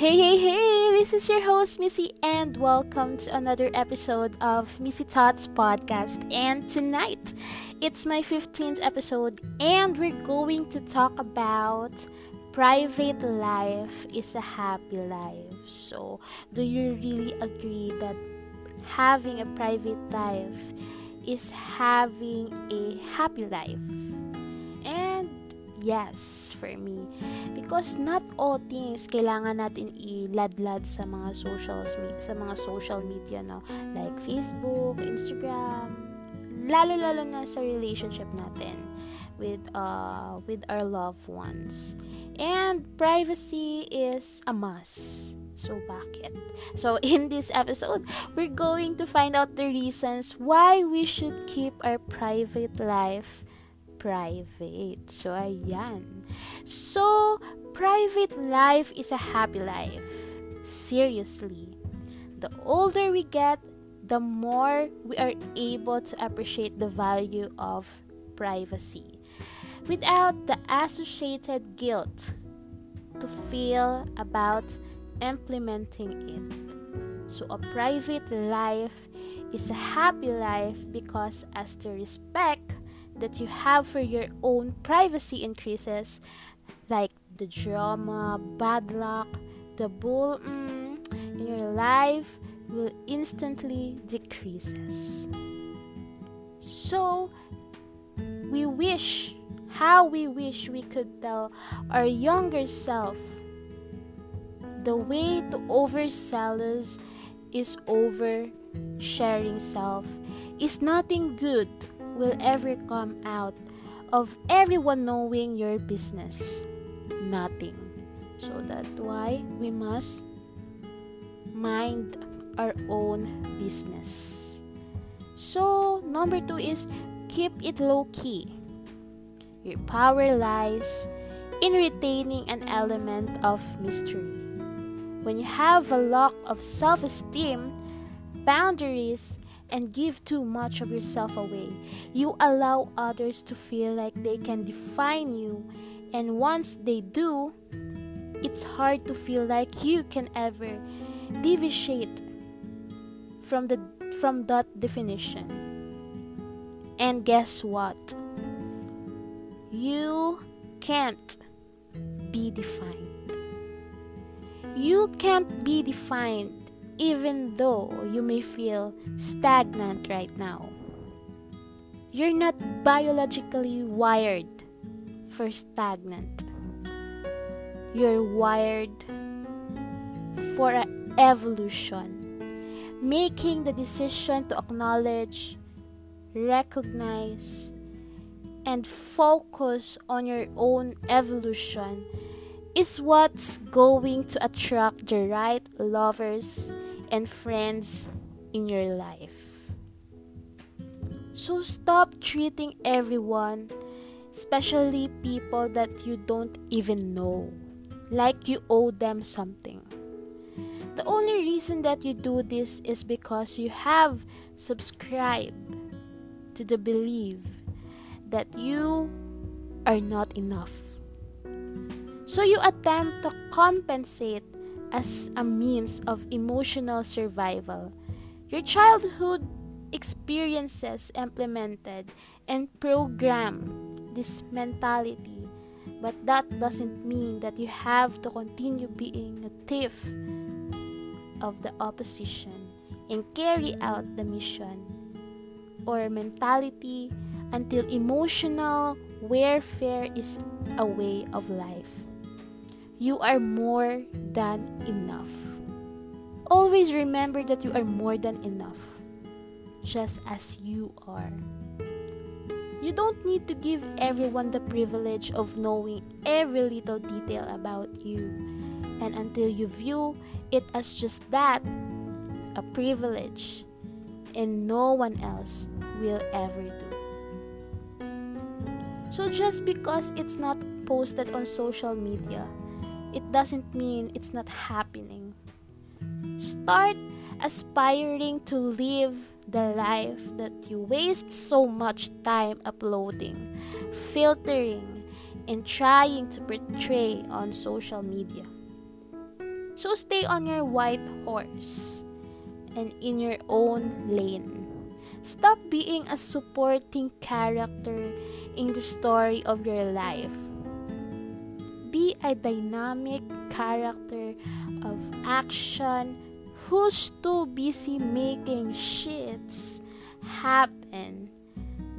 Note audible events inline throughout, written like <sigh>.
Hey, hey, hey! This is your host, Missy, and welcome to another episode of Missy Tots Podcast. And tonight, it's my 15th episode, and we're going to talk about private life is a happy life. So, do you really agree that having a private life is having a happy life? Yes, for me. Because not all things kailangan natin iladlad sa mga social sa mga social media no, like Facebook, Instagram, lalo-lalo na sa relationship natin with uh with our loved ones. And privacy is a must. So, bakit? So, <laughs> in this episode, we're going to find out the reasons why we should keep our private life private. So, ayan. So, private life is a happy life. Seriously. The older we get, the more we are able to appreciate the value of privacy without the associated guilt to feel about implementing it. So, a private life is a happy life because, as the respect that you have for your own privacy increases, like the drama, bad luck, the bull mm, in your life will instantly decreases. So, we wish, how we wish we could tell our younger self the way to oversell us is over sharing self is nothing good will ever come out of everyone knowing your business? Nothing. So that's why we must mind our own business. So number 2 is keep it low key your power lies in retaining an element of mystery. When you have a lack of self esteem, boundaries, and give too much of yourself away, you allow others to feel like they can define you, and once they do, it's hard to feel like you can ever deviate from the from that definition. And guess what? You can't be defined. You can't be defined even though you may feel stagnant right now. You're not biologically wired for stagnant. You're wired for evolution. Making the decision to acknowledge, recognize, and focus on your own evolution is what's going to attract the right lovers and friends in your life. So stop treating everyone, especially people that you don't even know, like you owe them something. The only reason that you do this is because you have subscribed to the belief that you are not enough so you attempt to compensate as a means of emotional survival. Your childhood experiences implemented and program this mentality, but that doesn't mean that you have to continue being a thief of the opposition and carry out the mission or mentality until emotional warfare is a way of life. You are more than enough. Always remember that you are more than enough, just as you are. You don't need to give everyone the privilege of knowing every little detail about you. And until you view it as just that, a privilege, and no one else will ever do. So just because it's not posted on social media it doesn't mean it's not happening. Start aspiring to live the life that you waste so much time uploading, filtering, and trying to portray on social media. So stay on your white horse and in your own lane. Stop being a supporting character in the story of your life. Be a dynamic character of action who's too busy making shits happen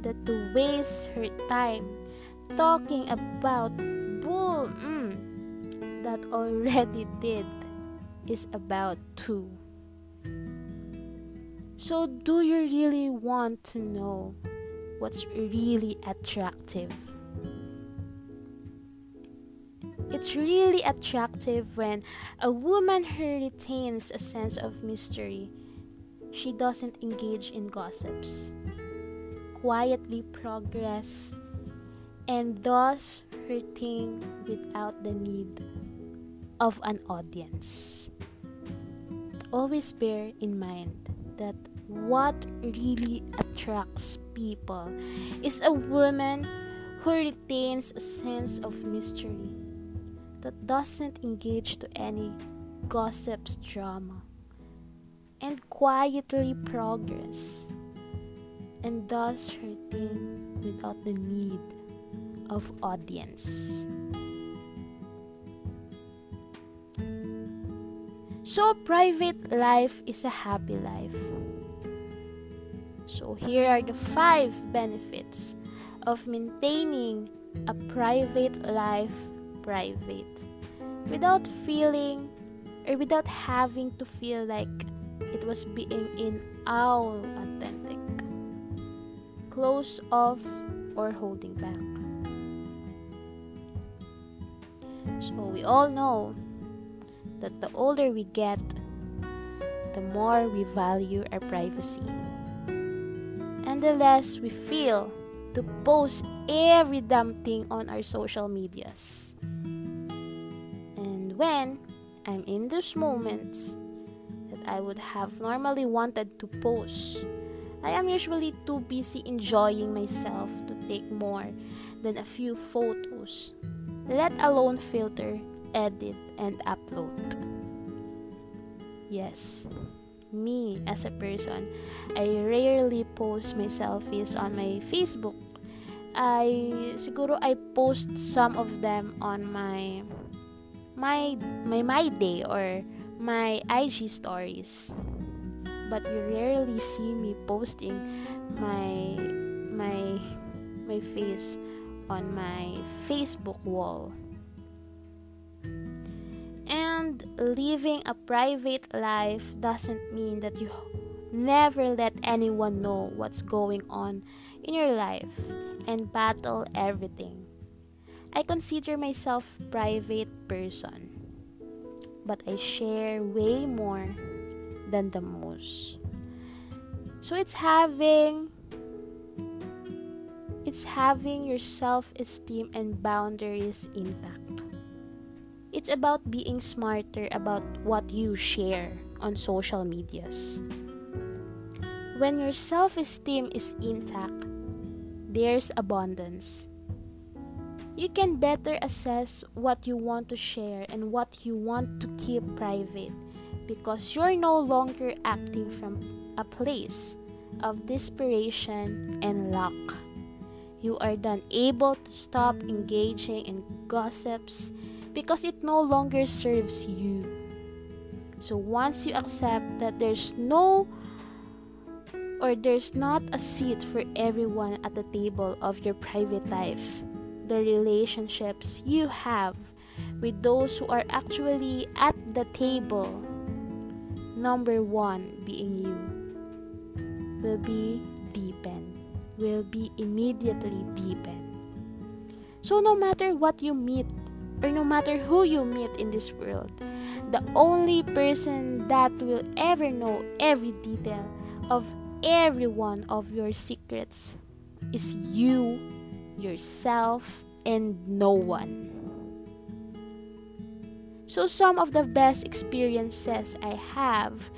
that to waste her time talking about bull mm, that already did is about to. So, do you really want to know what's really attractive? It's really attractive when a woman who retains a sense of mystery. She doesn't engage in gossips, quietly progress, and thus thing without the need of an audience. Always bear in mind that what really attracts people is a woman who retains a sense of mystery that doesn't engage to any gossips drama and quietly progress and does her thing without the need of audience. So, private life is a happy life. So, here are the five benefits of maintaining a private life private without feeling or without having to feel like it was being in all authentic, close off, or holding back. So, we all know that the older we get, the more we value our privacy. And the less we feel to post every damn thing on our social medias. And when I'm in those moments that I would have normally wanted to post, I am usually too busy enjoying myself to take more than a few photos let alone filter, edit, and upload. Yes, me as a person, I rarely post my selfies on my Facebook. I siguro I post some of them on my my my my day or my IG stories. But you rarely see me posting my my my face on my Facebook wall. And living a private life doesn't mean that you never let anyone know what's going on in your life and battle everything. I consider myself a private person, but I share way more than the most. So it's having it's having your self esteem and boundaries intact. It's about being smarter about what you share on social medias. When your self esteem is intact, there's abundance. You can better assess what you want to share and what you want to keep private because you're no longer acting from a place of desperation and lack you are then able to stop engaging in gossips because it no longer serves you. So once you accept that there's no or there's not a seat for everyone at the table of your private life, the relationships you have with those who are actually at the table, number one being you, will be deepened will be immediately deepened. So, no matter what you meet, or no matter who you meet in this world, the only person that will ever know every detail of every one of your secrets is you, yourself, and no one. So, some of the best experiences I have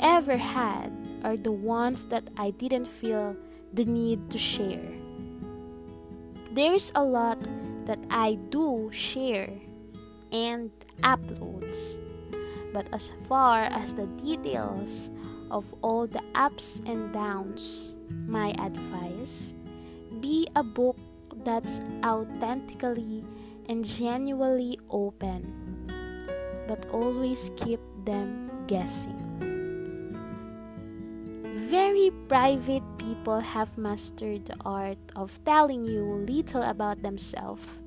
ever had are the ones that I didn't feel the need to share. There's a lot that I do share and uploads, But as far as the details of all the ups and downs, my advice be a book that's authentically and genuinely open, but always keep them guessing. Very private people have mastered the art of telling you little about themselves,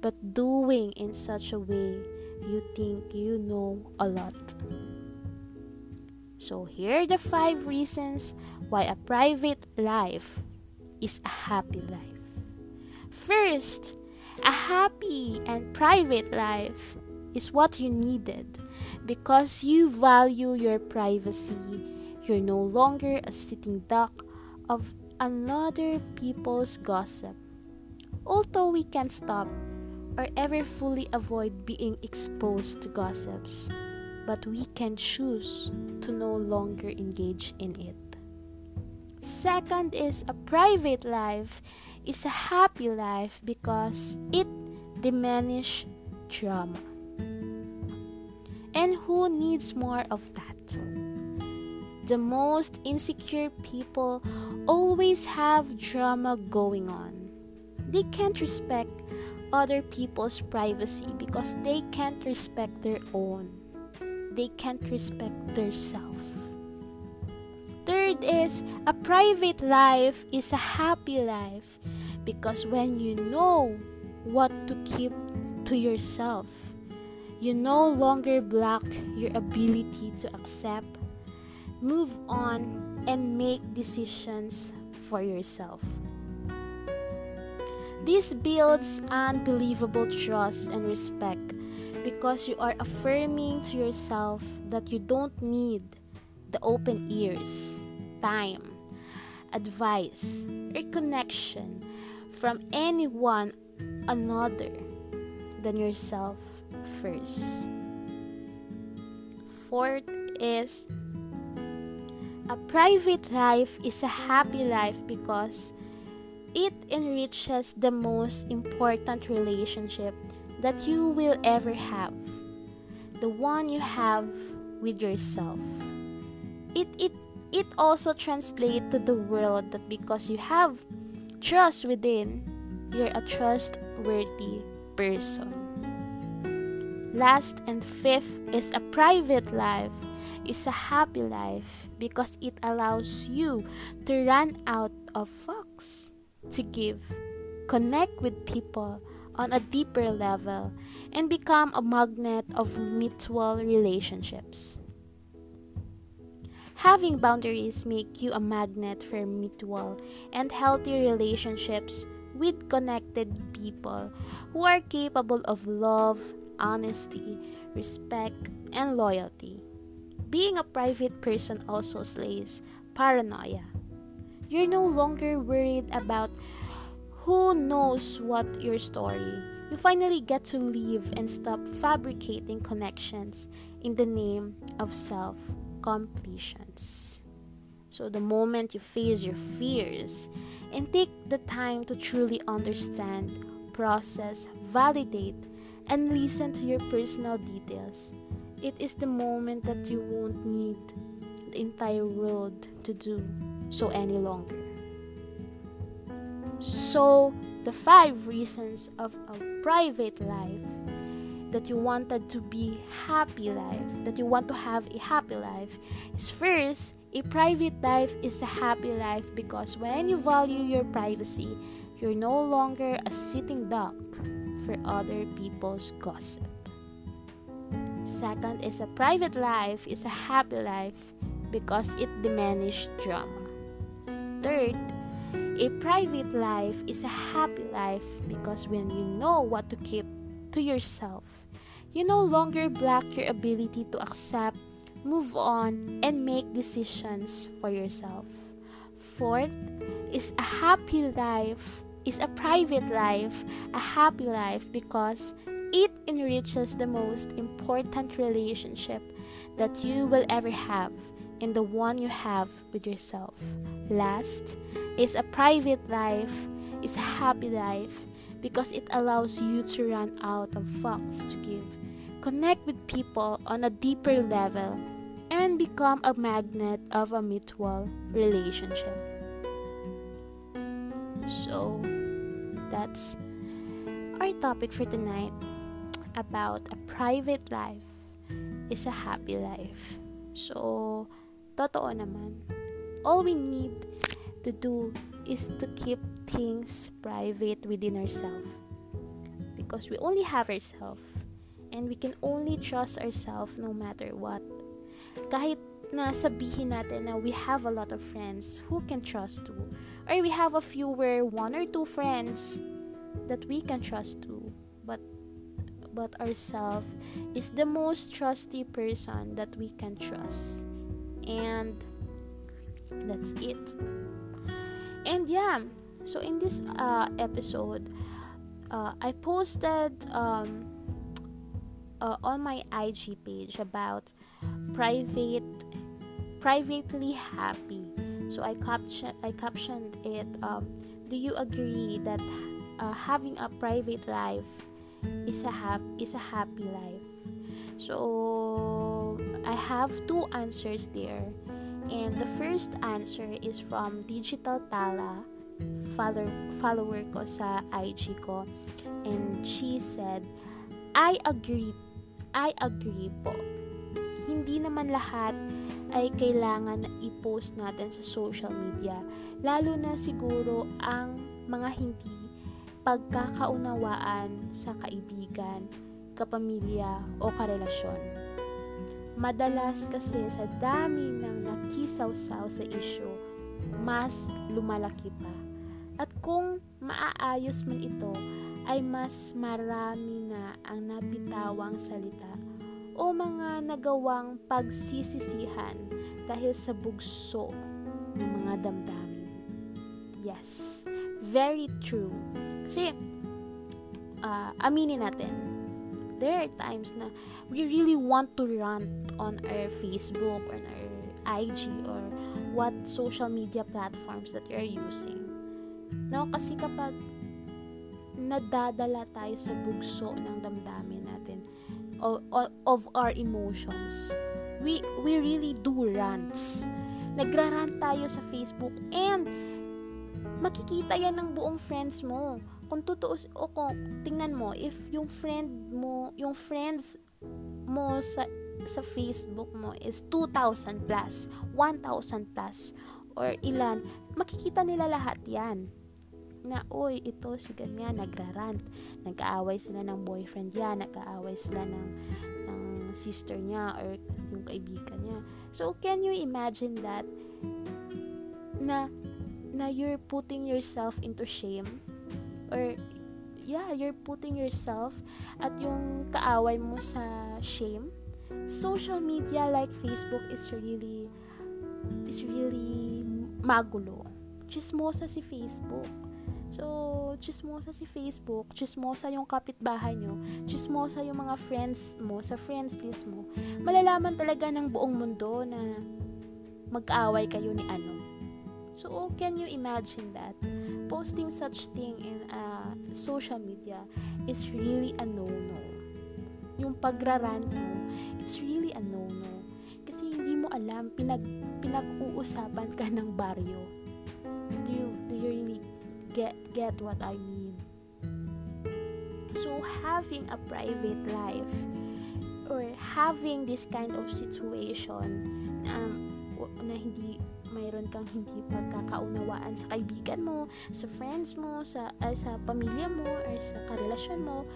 but doing in such a way you think you know a lot. So, here are the five reasons why a private life is a happy life. First, a happy and private life is what you needed because you value your privacy. You're no longer a sitting duck of another people's gossip. Although we can't stop or ever fully avoid being exposed to gossips, but we can choose to no longer engage in it. Second is a private life is a happy life because it diminishes drama. And who needs more of that? The most insecure people always have drama going on. They can't respect other people's privacy because they can't respect their own. They can't respect their self. Third is a private life is a happy life because when you know what to keep to yourself, you no longer block your ability to accept, move on, and make decisions for yourself. This builds unbelievable trust and respect because you are affirming to yourself that you don't need the open ears, time, advice, or connection from anyone another than yourself first. Fourth is a private life is a happy life because it enriches the most important relationship that you will ever have the one you have with yourself. It, it, it also translates to the world that because you have trust within, you're a trustworthy person. Last and fifth is a private life is a happy life because it allows you to run out of fucks to give, connect with people on a deeper level, and become a magnet of mutual relationships. Having boundaries make you a magnet for mutual and healthy relationships with connected people who are capable of love, honesty, respect, and loyalty. Being a private person also slays paranoia. You're no longer worried about who knows what your story. You finally get to live and stop fabricating connections in the name of self completions. So, the moment you face your fears and take the time to truly understand, process, validate, and listen to your personal details, it is the moment that you won't need the entire world to do so any longer. So, the five reasons of a private life that you wanted to be happy life, that you want to have a happy life is first, a private life is a happy life because when you value your privacy, you're no longer a sitting duck for other people's gossip. Second is a private life is a happy life because it diminishes drama. Third, a private life is a happy life because when you know what to keep to yourself. You no longer block your ability to accept, move on, and make decisions for yourself. Fourth is a happy life, is a private life, a happy life because it enriches the most important relationship that you will ever have and the one you have with yourself. Last is a private life, is a happy life because it allows you to run out of fucks to give, connect with people on a deeper level, and become a magnet of a mutual relationship. So, that's our topic for tonight about a private life is a happy life. So, totoo naman. All we need to do is to keep things private within ourselves. Because we only have ourselves. And we can only trust ourselves no matter what. Kahit na sabihin natin na we have a lot of friends who can trust to. Or we have a fewer one or two friends that we can trust to. But but ourselves is the most trusty person that we can trust. And that's it. And yeah, so in this uh, episode, uh, I posted um, uh, on my IG page about private privately happy. So I caption I captioned it. Um, do you agree that uh, having a private life is a hap- is a happy life? So I have two answers there. And the first answer is from Digital Tala, follower, follower ko sa IG ko. And she said, I agree I agree po. Hindi naman lahat ay kailangan na i-post natin sa social media. Lalo na siguro ang mga hindi pagkakaunawaan sa kaibigan, kapamilya o karelasyon. Madalas kasi sa dami ng nakisaw-saw sa issue, mas lumalaki pa. At kung maaayos man ito, ay mas marami na ang nabitawang salita o mga nagawang pagsisisihan dahil sa bugso ng mga damdamin. Yes, very true. Kasi, uh, aminin natin, there are times na we really want to rant on our Facebook or our IG or what social media platforms that you're using. No, kasi kapag nadadala tayo sa bugso ng damdamin natin of, of our emotions. We, we really do rants. Nagrarant tayo sa Facebook and makikita yan ng buong friends mo. Kung totoo, o kung tingnan mo, if yung friend mo, yung friends mo sa sa Facebook mo is 2,000 plus, 1,000 plus, or ilan, makikita nila lahat yan na, oy, ito si ganyan, nagrarant. Nag-aaway sila ng boyfriend niya, nag-aaway sila ng, ng sister niya or yung kaibigan niya. So, can you imagine that na na you're putting yourself into shame or yeah, you're putting yourself at yung kaaway mo sa shame. Social media like Facebook is really is really magulo. Chismosa si Facebook So, chismosa si Facebook, chismosa yung kapitbahay nyo, chismosa yung mga friends mo sa friends list mo. Malalaman talaga ng buong mundo na mag-away kayo ni ano. So, can you imagine that? Posting such thing in uh, social media is really a no-no. Yung pagrarant mo, it's really a no-no. Kasi hindi mo alam, pinag, pinag-uusapan ka ng baryo. Do you, do you really get get what I mean. So having a private life or having this kind of situation um, na hindi mayroon kang hindi pagkakaunawaan sa kaibigan mo, sa friends mo, sa uh, sa pamilya mo or sa karelasyon mo,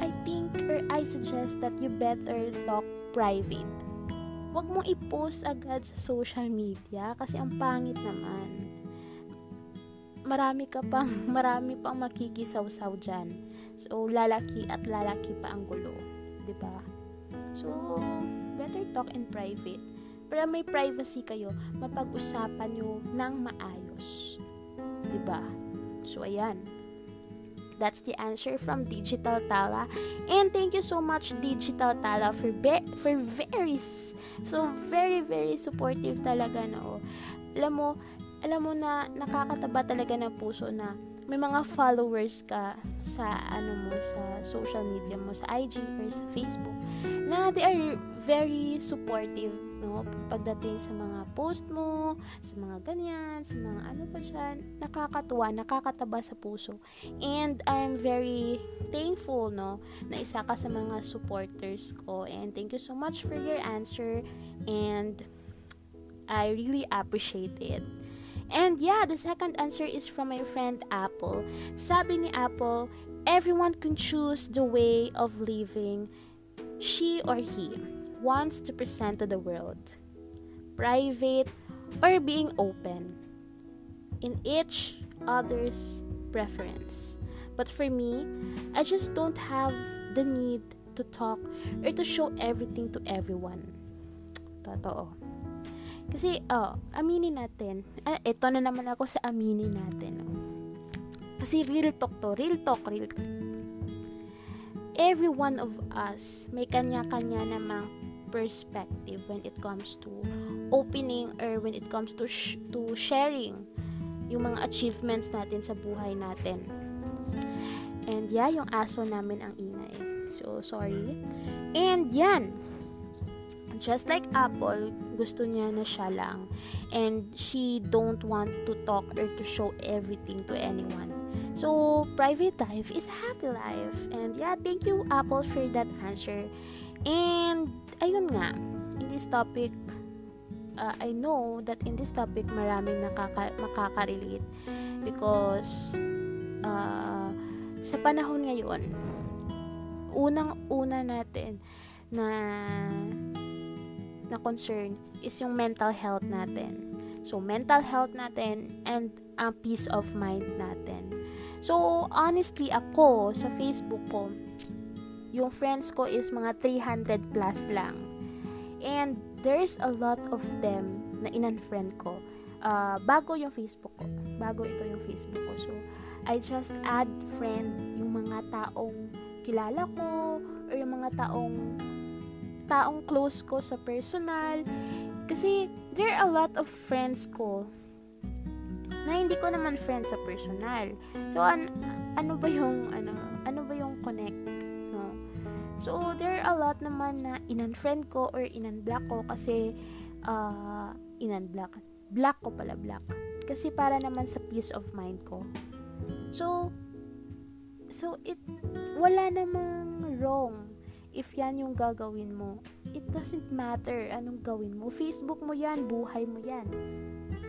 I think or I suggest that you better talk private. Huwag mo i-post agad sa social media kasi ang pangit naman marami ka pang, <laughs> marami pang makikisaw-saw dyan. So, lalaki at lalaki pa ang gulo. ba diba? So, better talk in private. Para may privacy kayo, mapag-usapan nyo ng maayos. ba diba? So, ayan. That's the answer from Digital Tala. And thank you so much Digital Tala for be- for very so very very supportive talaga no. Alam mo, alam mo na nakakataba talaga ng puso na may mga followers ka sa ano mo sa social media mo sa IG or sa Facebook na they are very supportive no? Pagdating sa mga post mo sa mga ganyan sa mga ano pa dyan nakakatuwa nakakataba sa puso. And I'm very thankful no na isa ka sa mga supporters ko. And thank you so much for your answer. And I really appreciate it And yeah, the second answer is from my friend Apple. Sabi ni Apple, everyone can choose the way of living she or he wants to present to the world. Private or being open. In each other's preference. But for me, I just don't have the need to talk or to show everything to everyone. Totoo. Kasi, oh, aminin natin. Ah, ito na naman ako sa aminin natin. Oh. Kasi real talk to. Real talk, real talk. Every one of us may kanya-kanya namang perspective when it comes to opening or when it comes to sh- to sharing yung mga achievements natin sa buhay natin. And yeah, yung aso namin ang ingay. So, sorry. And yan, just like Apple, gusto niya na siya lang. And she don't want to talk or to show everything to anyone. So, private life is happy life. And yeah, thank you Apple for that answer. And ayun nga, in this topic, uh, I know that in this topic maraming nakaka makaka-relate because uh, sa panahon ngayon, unang-una natin na na concern is yung mental health natin. So, mental health natin and ang peace of mind natin. So, honestly, ako, sa Facebook ko, yung friends ko is mga 300 plus lang. And there's a lot of them na in-unfriend ko. Uh, bago yung Facebook ko. Bago ito yung Facebook ko. So, I just add friend yung mga taong kilala ko or yung mga taong taong close ko sa personal. Kasi, there are a lot of friends ko na hindi ko naman friends sa personal. So, an ano ba yung, ano, ano ba yung connect, no? So, there are a lot naman na in-unfriend ko or in-unblock ko kasi, uh, in-unblock. Black ko pala, black. Kasi para naman sa peace of mind ko. So, so it, wala namang wrong if yan yung gagawin mo, it doesn't matter anong gawin mo. Facebook mo yan, buhay mo yan.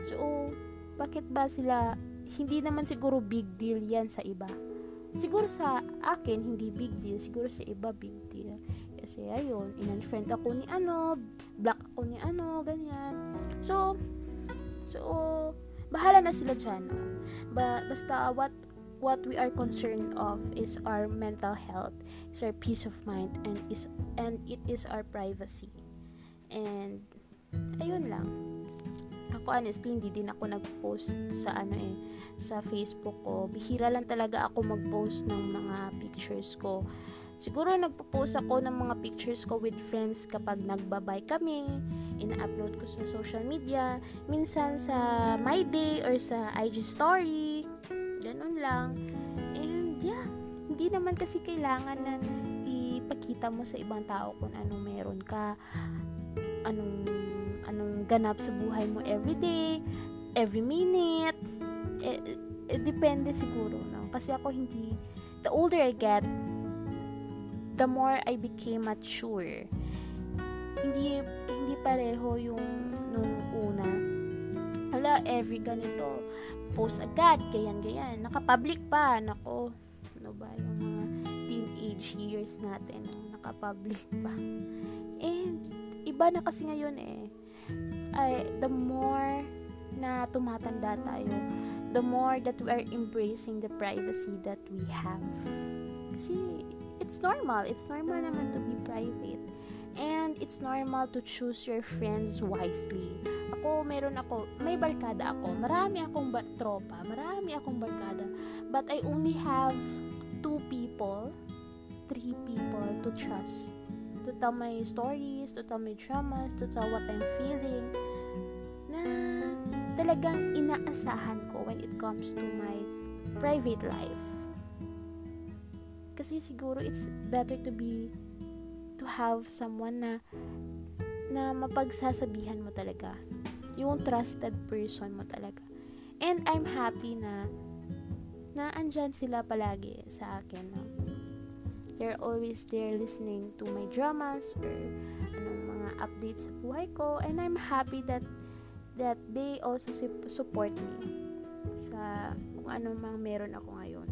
So, bakit ba sila, hindi naman siguro big deal yan sa iba. Siguro sa akin, hindi big deal. Siguro sa iba, big deal. Kasi ayun, in-unfriend ako ni ano, block ako ni ano, ganyan. So, so, bahala na sila dyan. Ba, basta what what we are concerned of is our mental health, is our peace of mind, and is and it is our privacy. And ayun lang. Ako honestly hindi din ako nag-post sa ano eh sa Facebook ko. Bihira lang talaga ako mag-post ng mga pictures ko. Siguro nagpo-post ako ng mga pictures ko with friends kapag nagbabay kami, ina-upload ko sa social media, minsan sa My Day or sa IG story, lang. And yeah, hindi naman kasi kailangan na ipakita mo sa ibang tao kung anong meron ka, anong anong ganap sa buhay mo every day, every minute. Eh, eh, depende siguro, no? Kasi ako hindi, the older I get, the more I became mature. Hindi, hindi pareho yung nung una. Hala, every ganito, post agad, ganyan-ganyan. Nakapublic pa, nako. Ano ba yung mga teenage years natin, no? nakapublic pa. And, iba na kasi ngayon eh. Ay, the more na tumatanda tayo, the more that we are embracing the privacy that we have. Kasi, it's normal. It's normal naman to be private. And it's normal to choose your friends wisely ako, meron ako, may barkada ako. Marami akong ba- tropa, marami akong barkada. But I only have two people, three people to trust. To tell my stories, to tell my dramas, to tell what I'm feeling. Na talagang inaasahan ko when it comes to my private life. Kasi siguro it's better to be to have someone na na mapagsasabihan mo talaga. Yung trusted person mo talaga. And I'm happy na na andyan sila palagi sa akin. No? They're always there listening to my dramas or anong mga updates sa buhay ko. And I'm happy that that they also support me sa kung ano mang meron ako ngayon.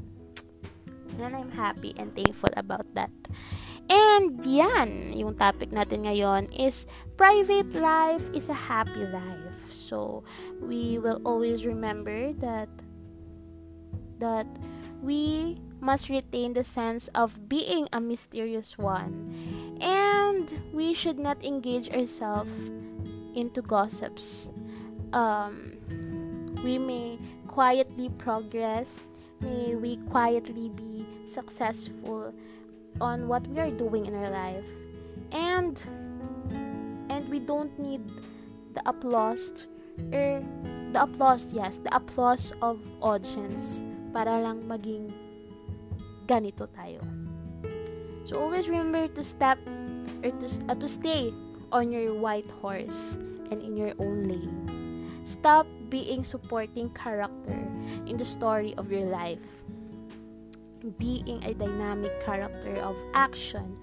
And I'm happy and thankful about that. And yan, yung topic natin ngayon is private life is a happy life. So, we will always remember that that we must retain the sense of being a mysterious one. And we should not engage ourselves into gossips. Um, we may quietly progress, may we quietly be successful on what we are doing in our life and and we don't need the applause or the applause yes the applause of audience para lang maging ganito tayo. So always remember to step or to, uh, to stay on your white horse and in your own lane. Stop being supporting character in the story of your life. Being a dynamic character of action.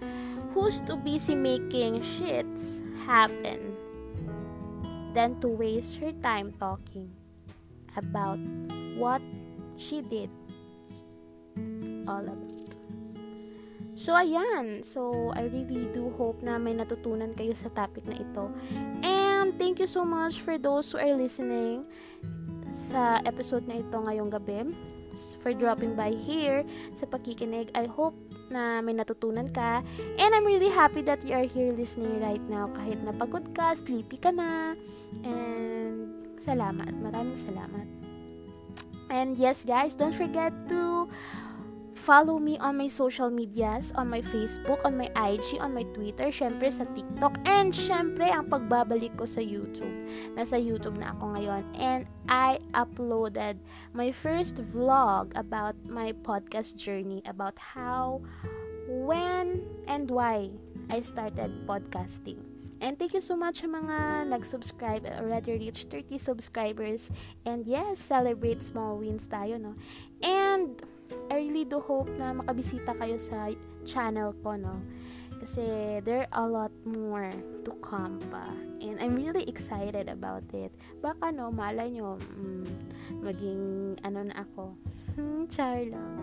Who's too busy making shits happen than to waste her time talking about what she did all about. So, ayan. So, I really do hope na may natutunan kayo sa topic na ito. And thank you so much for those who are listening sa episode na ito ngayong gabi for dropping by here sa pakikinig. I hope na may natutunan ka. And I'm really happy that you are here listening right now. Kahit napagod ka, sleepy ka na. And salamat. Maraming salamat. And yes, guys, don't forget to follow me on my social medias, on my Facebook, on my IG, on my Twitter, syempre sa TikTok, and syempre ang pagbabalik ko sa YouTube. Nasa YouTube na ako ngayon. And I uploaded my first vlog about my podcast journey, about how, when, and why I started podcasting. And thank you so much sa mga nag-subscribe. Already reached 30 subscribers. And yes, celebrate small wins tayo, no? And I really do hope na makabisita kayo sa channel ko, no? Kasi there are a lot more to come pa. And I'm really excited about it. Baka, no, malay nyo, mm, maging, ano na ako, hmm, char lang.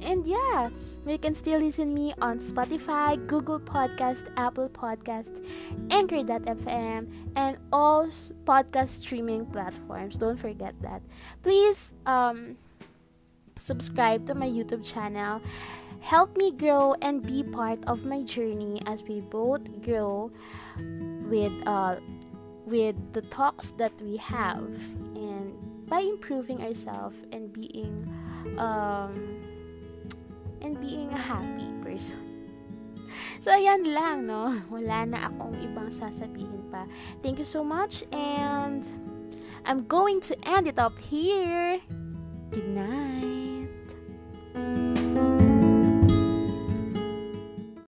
And yeah, you can still listen me on Spotify, Google Podcast, Apple Podcast, Anchor.fm, and all podcast streaming platforms. Don't forget that. Please, um, subscribe to my YouTube channel. Help me grow and be part of my journey as we both grow with uh, with the talks that we have and by improving ourselves and being um, and being a happy person. So, ayan lang, no? <laughs> Wala na akong ibang sasabihin pa. Thank you so much and I'm going to end it up here. Good night.